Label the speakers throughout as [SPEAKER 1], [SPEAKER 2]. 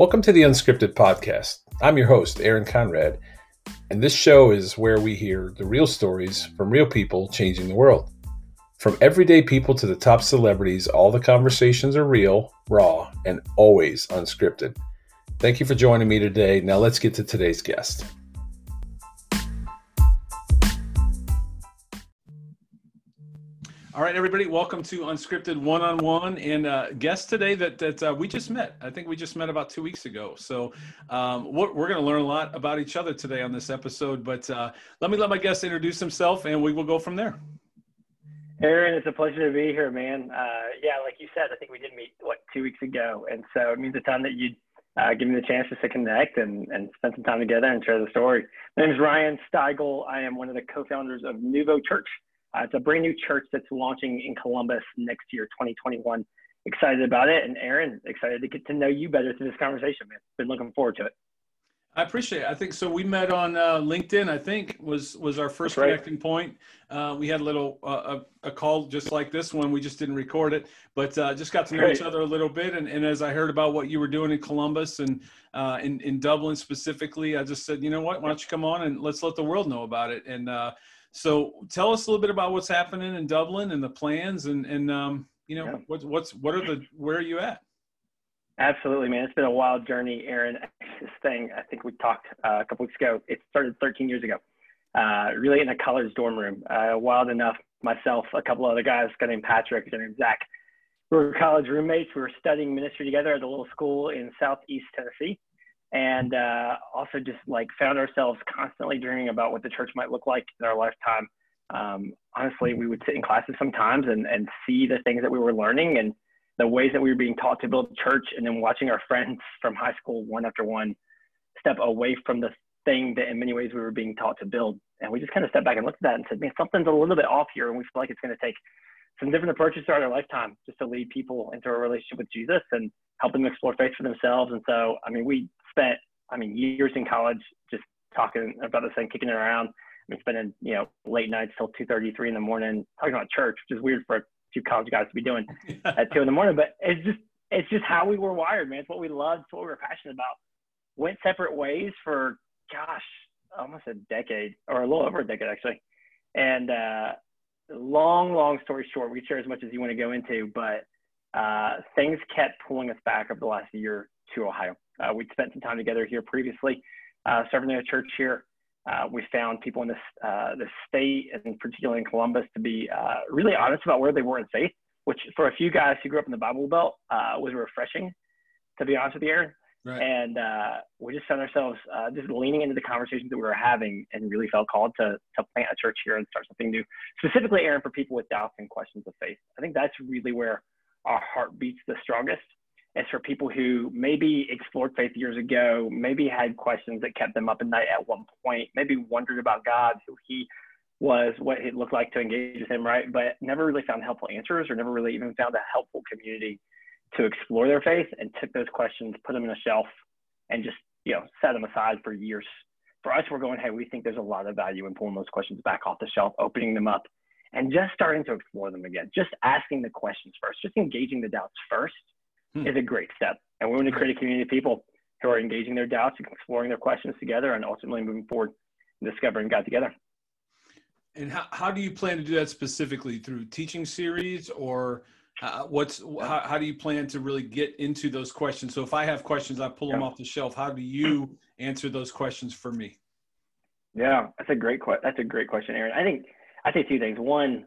[SPEAKER 1] Welcome to the Unscripted Podcast. I'm your host, Aaron Conrad, and this show is where we hear the real stories from real people changing the world. From everyday people to the top celebrities, all the conversations are real, raw, and always unscripted. Thank you for joining me today. Now let's get to today's guest. All right, everybody, welcome to Unscripted One on One. And uh, guest today that, that uh, we just met. I think we just met about two weeks ago. So um, we're, we're going to learn a lot about each other today on this episode. But uh, let me let my guest introduce himself and we will go from there.
[SPEAKER 2] Aaron, it's a pleasure to be here, man. Uh, yeah, like you said, I think we did meet, what, two weeks ago. And so it means a ton that you uh, give me the chance just to connect and, and spend some time together and share the story. My name is Ryan Stigile. I am one of the co founders of Nuvo Church. Uh, it's a brand new church that's launching in Columbus next year, 2021. Excited about it. And Aaron, excited to get to know you better through this conversation, man. Been looking forward to it.
[SPEAKER 1] I appreciate it. I think so. We met on uh, LinkedIn. I think was was our first right. connecting point. Uh, we had a little uh, a, a, call just like this one. We just didn't record it, but uh, just got to know each other a little bit. And, and as I heard about what you were doing in Columbus and uh, in in Dublin specifically, I just said, you know what? Why don't you come on and let's let the world know about it? And uh, so tell us a little bit about what's happening in Dublin and the plans and, and um, you know, yeah. what's, what's, what are the, where are you at?
[SPEAKER 2] Absolutely, man. It's been a wild journey, Aaron. This thing, I think we talked uh, a couple weeks ago. It started 13 years ago, uh, really in a college dorm room. Uh, wild enough, myself, a couple other guys, a guy named Patrick, a guy named Zach. We were college roommates. We were studying ministry together at a little school in Southeast Tennessee and uh, also just like found ourselves constantly dreaming about what the church might look like in our lifetime. Um, honestly, we would sit in classes sometimes and, and see the things that we were learning and the ways that we were being taught to build a church, and then watching our friends from high school one after one step away from the thing that in many ways we were being taught to build. And we just kind of stepped back and looked at that and said, man, something's a little bit off here, and we feel like it's going to take some different approaches throughout our lifetime just to lead people into a relationship with Jesus and help them explore faith for themselves. And so, I mean, we spent, I mean, years in college just talking about this thing, kicking it around. I mean, spending, you know, late nights till 2.33 in the morning talking about church, which is weird for two college guys to be doing at two in the morning, but it's just, it's just how we were wired, man. It's what we loved. It's what we were passionate about. Went separate ways for, gosh, almost a decade or a little over a decade actually. And, uh, long, long story short, we share as much as you want to go into, but uh, things kept pulling us back over the last year to Ohio. Uh, we'd spent some time together here previously, uh, serving in a church here. Uh, we found people in this uh, the state, and particularly in Columbus, to be uh, really honest about where they were in faith, which for a few guys who grew up in the Bible Belt was refreshing, to be honest with you, Aaron. Right. And we just found ourselves just leaning into the conversations that we were having, and really felt called to to plant a church here and start something new, specifically, Aaron, for people with doubts and questions of faith. I think that's really where our heart beats the strongest is for people who maybe explored faith years ago, maybe had questions that kept them up at night at one point, maybe wondered about God, who he was, what it looked like to engage with him, right? But never really found helpful answers or never really even found a helpful community to explore their faith and took those questions, put them in a shelf and just, you know, set them aside for years. For us, we're going, hey, we think there's a lot of value in pulling those questions back off the shelf, opening them up and just starting to explore them again, just asking the questions first, just engaging the doubts first hmm. is a great step. And we want to create a community of people who are engaging their doubts and exploring their questions together and ultimately moving forward and discovering God together.
[SPEAKER 1] And how, how do you plan to do that specifically through teaching series or uh, what's how, how do you plan to really get into those questions? So if I have questions, I pull them off the shelf. How do you answer those questions for me?
[SPEAKER 2] Yeah, that's a great question. That's a great question, Aaron. I think I say two things. One,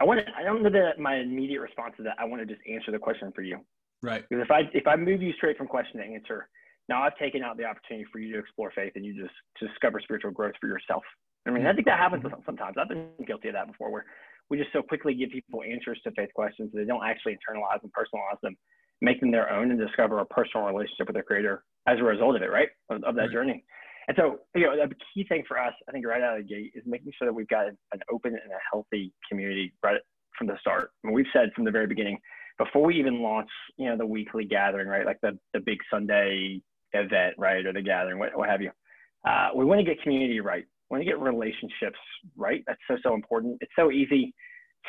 [SPEAKER 2] I want to, I don't know that my immediate response is that I want to just answer the question for you.
[SPEAKER 1] Right.
[SPEAKER 2] Because if I if I move you straight from question to answer, now I've taken out the opportunity for you to explore faith and you just to discover spiritual growth for yourself. I mean, I think that happens mm-hmm. sometimes. I've been guilty of that before, where we just so quickly give people answers to faith questions that they don't actually internalize and personalize them, make them their own, and discover a personal relationship with their Creator as a result of it, right? Of, of that right. journey. And so, you know, the key thing for us, I think, right out of the gate, is making sure that we've got an open and a healthy community right from the start. I mean, we've said from the very beginning, before we even launch, you know, the weekly gathering, right, like the the big Sunday event, right, or the gathering, what, what have you, uh, we want to get community right. We want to get relationships right. That's so so important. It's so easy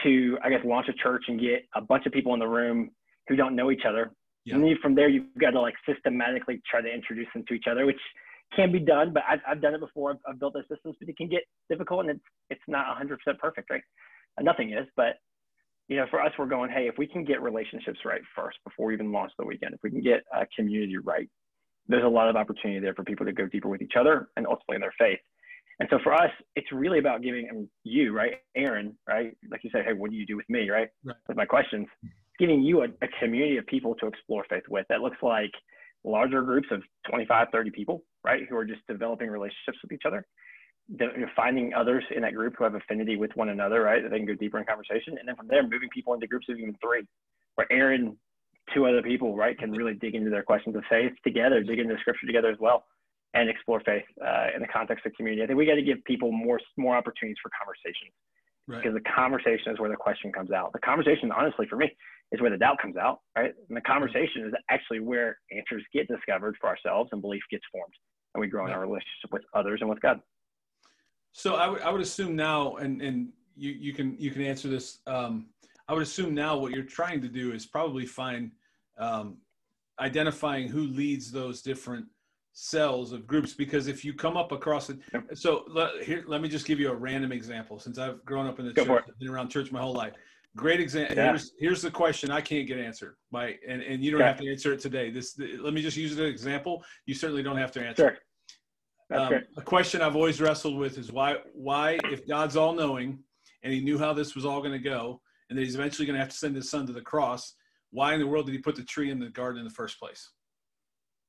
[SPEAKER 2] to, I guess, launch a church and get a bunch of people in the room who don't know each other Yep. And then from there, you've got to like systematically try to introduce them to each other, which can be done, but I've, I've done it before. I've, I've built those systems, but it can get difficult and it's, it's not 100% perfect, right? Nothing is, but you know, for us, we're going, hey, if we can get relationships right first before we even launch the weekend, if we can get a community right, there's a lot of opportunity there for people to go deeper with each other and ultimately in their faith. And so for us, it's really about giving um, you, right, Aaron, right, like you said, hey, what do you do with me, right, right. with my questions, giving you a, a community of people to explore faith with. That looks like larger groups of 25, 30 people, right, who are just developing relationships with each other, finding others in that group who have affinity with one another, right, that they can go deeper in conversation, and then from there, moving people into groups of even three, where Aaron, two other people, right, can really dig into their questions of faith together, dig into scripture together as well and explore faith uh, in the context of community. I think we got to give people more more opportunities for conversation right. because the conversation is where the question comes out. The conversation, honestly, for me, is where the doubt comes out, right? And the conversation is actually where answers get discovered for ourselves and belief gets formed, and we grow in our relationship with others and with God.
[SPEAKER 1] So I would I would assume now, and and you you can you can answer this. Um, I would assume now what you're trying to do is probably find um, identifying who leads those different cells of groups because if you come up across it so let, here let me just give you a random example since i've grown up in the Go church been around church my whole life great example yeah. here's, here's the question i can't get answered by and, and you don't okay. have to answer it today this the, let me just use it as an example you certainly don't have to answer
[SPEAKER 2] sure. Um,
[SPEAKER 1] a question i've always wrestled with is why why if god's all knowing and he knew how this was all going to go and that he's eventually going to have to send his son to the cross why in the world did he put the tree in the garden in the first place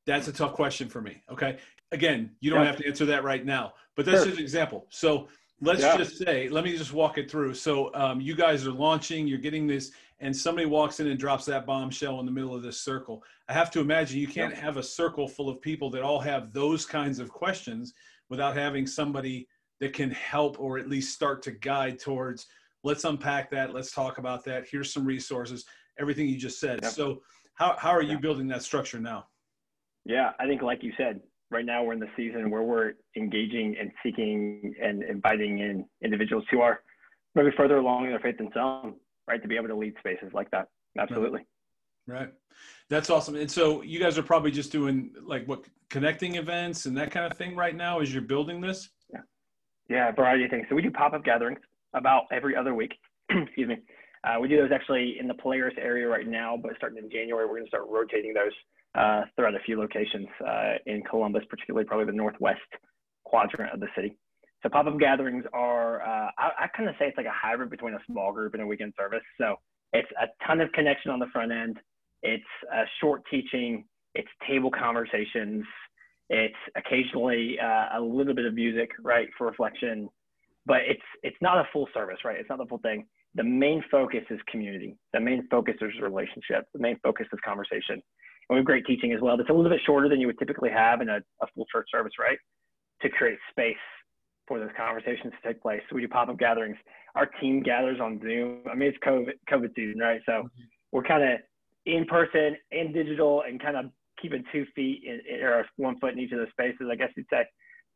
[SPEAKER 1] that's a tough question for me. Okay. Again, you don't yeah. have to answer that right now, but that's sure. just an example. So let's yeah. just say, let me just walk it through. So um, you guys are launching, you're getting this, and somebody walks in and drops that bombshell in the middle of this circle. I have to imagine you can't have a circle full of people that all have those kinds of questions without having somebody that can help or at least start to guide towards let's unpack that. Let's talk about that. Here's some resources. Everything you just said. So how, how are you building that structure now?
[SPEAKER 2] Yeah, I think like you said, right now we're in the season where we're engaging and seeking and inviting in individuals who are maybe further along in their faith than some, right, to be able to lead spaces like that. Absolutely.
[SPEAKER 1] Right. right. That's awesome. And so you guys are probably just doing like what connecting events and that kind of thing right now as you're building this?
[SPEAKER 2] Yeah. Yeah, a variety of things. So we do pop-up gatherings about every other week. Excuse me. Uh, we do those actually in the Polaris area right now, but starting in January, we're going to start rotating those uh, throughout a few locations uh, in Columbus, particularly probably the northwest quadrant of the city. So pop-up gatherings are, uh, I, I kind of say it's like a hybrid between a small group and a weekend service. So it's a ton of connection on the front end. It's a short teaching. It's table conversations. It's occasionally uh, a little bit of music, right, for reflection. But it's it's not a full service, right? It's not the full thing. The main focus is community. The main focus is relationship. The main focus is conversation. And we have great teaching as well. That's a little bit shorter than you would typically have in a, a full church service, right? To create space for those conversations to take place. So we do pop-up gatherings. Our team gathers on Zoom. I mean, it's COVID, COVID season, right? So mm-hmm. we're kind of in person and digital and kind of keeping two feet in, or one foot in each of those spaces, I guess you'd say.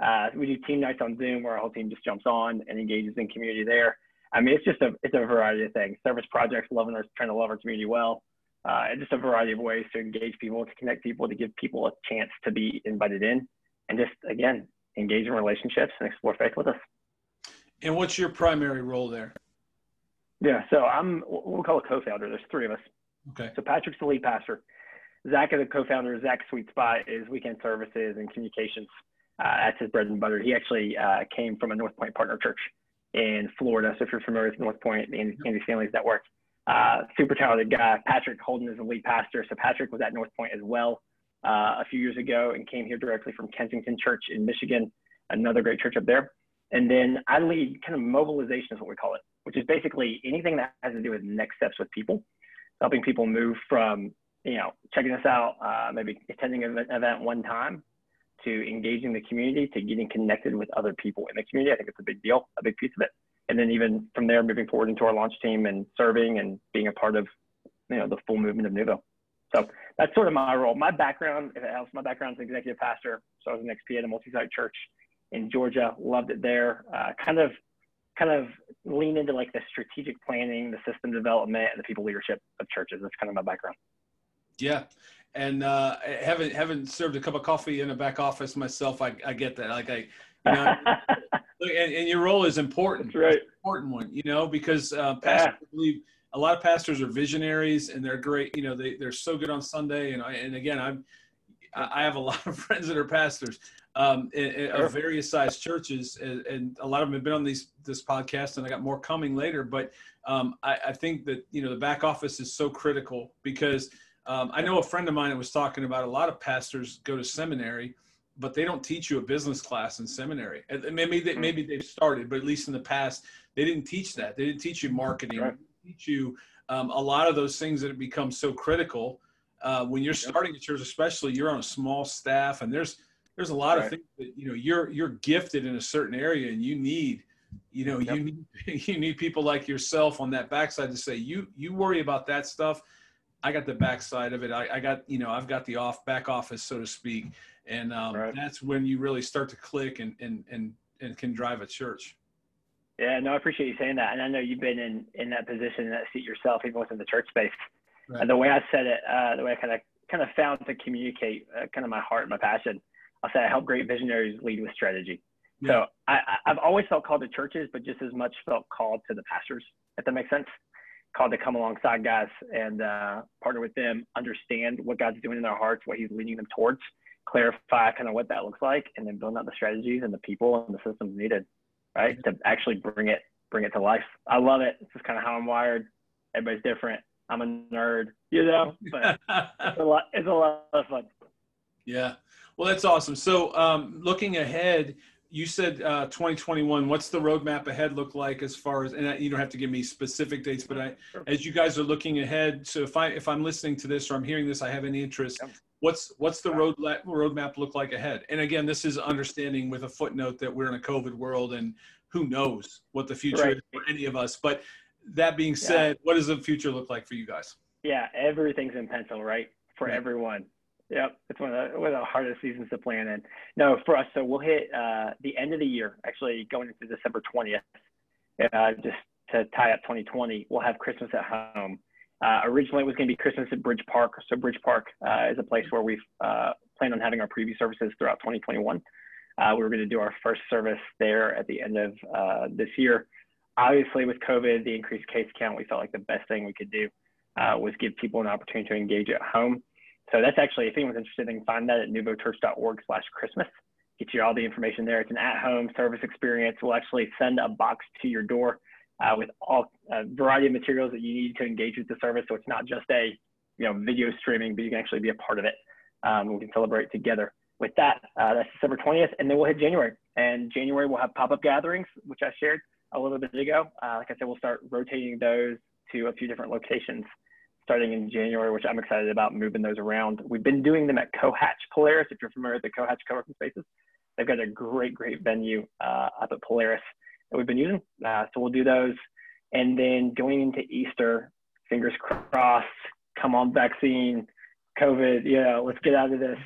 [SPEAKER 2] Uh, we do team nights on Zoom where our whole team just jumps on and engages in community there. I mean, it's just a it's a variety of things. Service projects, loving our trying to love our community well uh, just a variety of ways to engage people, to connect people, to give people a chance to be invited in, and just again engage in relationships and explore faith with us.
[SPEAKER 1] And what's your primary role there?
[SPEAKER 2] Yeah, so I'm we'll call a co-founder. There's three of us.
[SPEAKER 1] Okay.
[SPEAKER 2] So Patrick's the lead pastor. Zach is a co-founder. Zach's sweet spot is weekend services and communications. Uh, that's his bread and butter. He actually uh, came from a North Point partner church in Florida. So if you're familiar with North Point, the Andy Stanley's network, uh, super talented guy. Patrick Holden is the lead pastor. So Patrick was at North Point as well uh, a few years ago and came here directly from Kensington Church in Michigan, another great church up there. And then I lead kind of mobilization is what we call it, which is basically anything that has to do with next steps with people, helping people move from, you know, checking us out, uh, maybe attending an event one time to engaging the community to getting connected with other people in the community. I think it's a big deal, a big piece of it and then even from there moving forward into our launch team and serving and being a part of you know the full movement of Nuvo. So that's sort of my role. My background, if it helps, my background is executive pastor. So I was an XP at a multi-site church in Georgia. Loved it there. Uh, kind of, kind of lean into like the strategic planning, the system development, and the people leadership of churches. That's kind of my background.
[SPEAKER 1] Yeah. And uh, haven't haven't served a cup of coffee in a back office myself. I, I get that. Like I, you know, and, and, your role is important.
[SPEAKER 2] That's right.
[SPEAKER 1] important one, you know, because uh, pastors yeah. believe a lot of pastors are visionaries and they're great. You know, they they're so good on Sunday. And I, and again, I'm I have a lot of friends that are pastors um, in, of various sized churches, and, and, a lot of them have been on these this podcast, and I got more coming later. But um, I, I, think that you know the back office is so critical because um, I know a friend of mine that was talking about a lot of pastors go to seminary, but they don't teach you a business class in seminary. And maybe they, hmm. maybe they've started, but at least in the past they didn't teach that. They didn't teach you marketing. Right. Teach you um, a lot of those things that have become so critical. Uh, when you're starting a church, especially, you're on a small staff, and there's there's a lot right. of things that you know you're you're gifted in a certain area, and you need you know yep. you need you need people like yourself on that backside to say you you worry about that stuff. I got the backside of it. I, I got you know I've got the off back office so to speak, and um, right. that's when you really start to click and and and and can drive a church.
[SPEAKER 2] Yeah, no, I appreciate you saying that, and I know you've been in in that position, in that seat yourself, even within the church space. Right. And the way I said it, uh, the way I kind of kind of found to communicate uh, kind of my heart and my passion, I'll say I help great visionaries lead with strategy. Yeah. So I, I've always felt called to churches, but just as much felt called to the pastors, if that makes sense. Called to come alongside guys and uh, partner with them, understand what God's doing in their hearts, what He's leading them towards, clarify kind of what that looks like, and then build out the strategies and the people and the systems needed, right, to actually bring it bring it to life. I love it. This is kind of how I'm wired. Everybody's different. I'm a nerd, you know, but it's a lot. It's a lot of fun.
[SPEAKER 1] Yeah. Well, that's awesome. So, um, looking ahead, you said uh, 2021. What's the roadmap ahead look like as far as? And you don't have to give me specific dates, but I, as you guys are looking ahead. So, if I if I'm listening to this or I'm hearing this, I have any interest. What's what's the road roadmap look like ahead? And again, this is understanding with a footnote that we're in a COVID world and who knows what the future right. is for any of us. But that being said, yeah. what does the future look like for you guys?
[SPEAKER 2] Yeah, everything's in pencil, right? For everyone. Yep, it's one of, the, one of the hardest seasons to plan in. No, for us, so we'll hit uh, the end of the year, actually going into December 20th, uh, just to tie up 2020. We'll have Christmas at home. Uh, originally, it was going to be Christmas at Bridge Park. So Bridge Park uh, is a place where we've uh, planned on having our preview services throughout 2021. Uh, we were going to do our first service there at the end of this year obviously with COVID, the increased case count, we felt like the best thing we could do uh, was give people an opportunity to engage at home. So that's actually, if anyone's interested, they can find that at nuvochurch.org slash Christmas. Get you all the information there. It's an at-home service experience. We'll actually send a box to your door uh, with all a variety of materials that you need to engage with the service. So it's not just a you know video streaming, but you can actually be a part of it. Um, we can celebrate together. With that, uh, that's December 20th, and then we'll hit January. And January we'll have pop-up gatherings, which I shared a little bit ago. Uh, like I said, we'll start rotating those to a few different locations starting in January, which I'm excited about moving those around. We've been doing them at Cohatch Polaris. If you're familiar with the Cohatch co-working spaces, they've got a great, great venue uh, up at Polaris that we've been using. Uh, so we'll do those. And then going into Easter, fingers crossed, come on vaccine, COVID, yeah, let's get out of this.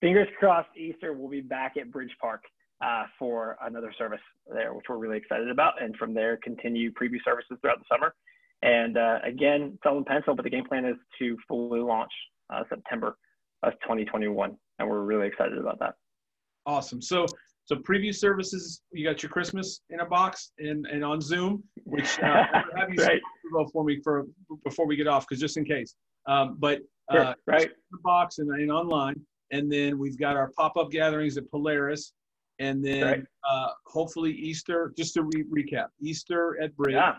[SPEAKER 2] Fingers crossed, Easter, we'll be back at Bridge Park uh, for another service there, which we're really excited about. And from there, continue preview services throughout the summer. And uh, again, it's all in pencil, but the game plan is to fully launch uh, September of 2021. And we're really excited about that.
[SPEAKER 1] Awesome. So, so preview services, you got your Christmas in a box and, and on Zoom, which uh, have you right. for me for before we get off, because just in case. Um, but
[SPEAKER 2] sure. uh, right,
[SPEAKER 1] the box and, and online, and then we've got our pop-up gatherings at Polaris, and then right. uh, hopefully Easter. Just to re- recap, Easter at Bridge, yeah.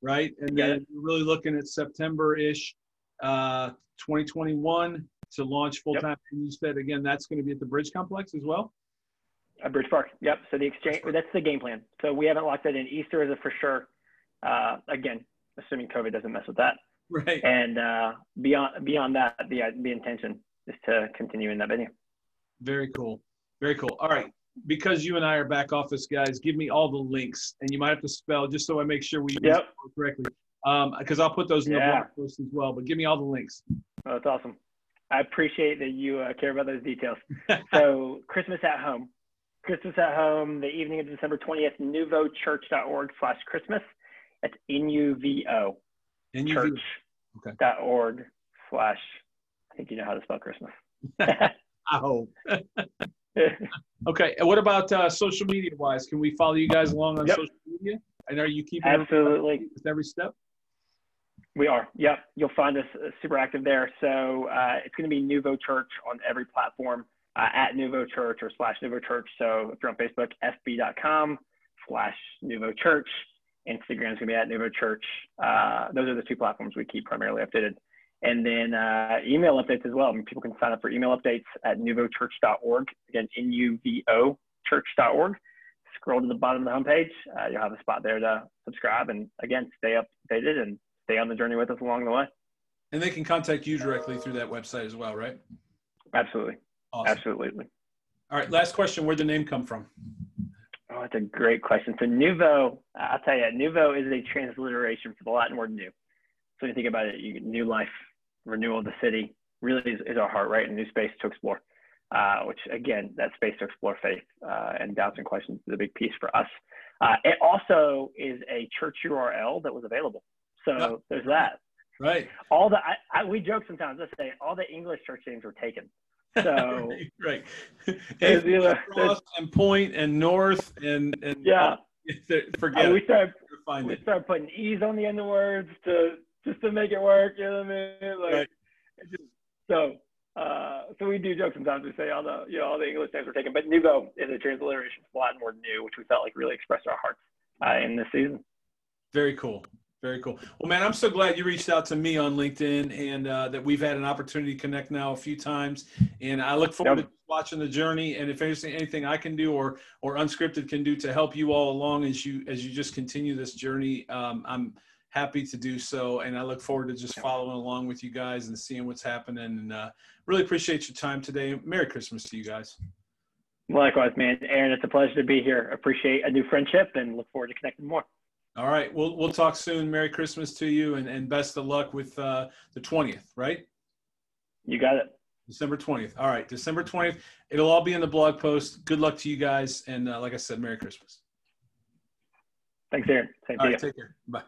[SPEAKER 1] right? And then we're really looking at September-ish, uh, 2021 to launch full time. Yep. And you said again that's going to be at the Bridge Complex as well.
[SPEAKER 2] Bridge Park. Yep. So the exchange that's the game plan. So we haven't locked that in. Easter is a for sure. Uh, again, assuming COVID doesn't mess with that.
[SPEAKER 1] Right.
[SPEAKER 2] And uh, beyond beyond that, the the intention is to continue in that venue. Very
[SPEAKER 1] cool. Very cool. All right because you and I are back office guys, give me all the links, and you might have to spell just so I make sure we
[SPEAKER 2] yep.
[SPEAKER 1] correctly. Because um, I'll put those in yeah. the blog post as well. But give me all the links.
[SPEAKER 2] Oh, that's awesome. I appreciate that you uh, care about those details. so Christmas at home, Christmas at home, the evening of December twentieth, nuvochurch.org slash Christmas. That's N U V O. Church. Okay. Dot org slash I think you know how to spell Christmas.
[SPEAKER 1] I hope. okay. And what about uh, social media wise? Can we follow you guys along on yep. social media? And are you keeping
[SPEAKER 2] absolutely
[SPEAKER 1] with every step?
[SPEAKER 2] We are. Yep. You'll find us uh, super active there. So uh, it's going to be Nuvo Church on every platform uh, at Nuvo Church or slash Nuvo Church. So if you're on Facebook, fb.com slash Nuvo Church. Instagram is going to be at Nuvo Church. Uh, those are the two platforms we keep primarily updated. And then uh, email updates as well. I mean, people can sign up for email updates at nuvochurch.org. Again, N-U-V-O church.org. Scroll to the bottom of the homepage. Uh, you'll have a spot there to subscribe and again, stay updated and stay on the journey with us along the way.
[SPEAKER 1] And they can contact you directly through that website as well, right?
[SPEAKER 2] Absolutely. Awesome. Absolutely.
[SPEAKER 1] All right. Last question. Where'd the name come from?
[SPEAKER 2] Oh, that's a great question. So Nuvo, I'll tell you, Nuvo is a transliteration for the Latin word new. So when you think about it, you new life, renewal of the city really is, is our heart, right? A new space to explore, uh, which again, that space to explore faith uh, and doubts and questions is a big piece for us. Uh, it also is a church URL that was available. So there's that.
[SPEAKER 1] Right.
[SPEAKER 2] All the, I, I, we joke sometimes, let's say all the English church names were taken. So
[SPEAKER 1] right, you know, cross and point and north and and
[SPEAKER 2] yeah.
[SPEAKER 1] Forget
[SPEAKER 2] uh, we start we start putting e's on the end of words to just to make it work. You know what I mean? Like right. just, so. Uh, so we do joke sometimes. We say all the you know all the English names were taken, but Nuvo is a transliteration of Latin word new, which we felt like really expressed our hearts uh, in this season.
[SPEAKER 1] Very cool. Very cool. Well, man, I'm so glad you reached out to me on LinkedIn and uh, that we've had an opportunity to connect now a few times. And I look forward yep. to watching the journey. And if there's anything I can do or or unscripted can do to help you all along as you as you just continue this journey, um, I'm happy to do so. And I look forward to just following along with you guys and seeing what's happening. And uh, really appreciate your time today. Merry Christmas to you guys.
[SPEAKER 2] Likewise, man. Aaron, it's a pleasure to be here. Appreciate a new friendship and look forward to connecting more.
[SPEAKER 1] All right. We'll, we'll talk soon. Merry Christmas to you and, and best of luck with uh, the 20th, right?
[SPEAKER 2] You got it.
[SPEAKER 1] December 20th. All right. December 20th. It'll all be in the blog post. Good luck to you guys. And uh, like I said, Merry Christmas.
[SPEAKER 2] Thanks, Aaron. Same
[SPEAKER 1] all
[SPEAKER 2] to
[SPEAKER 1] right. Take care. Bye.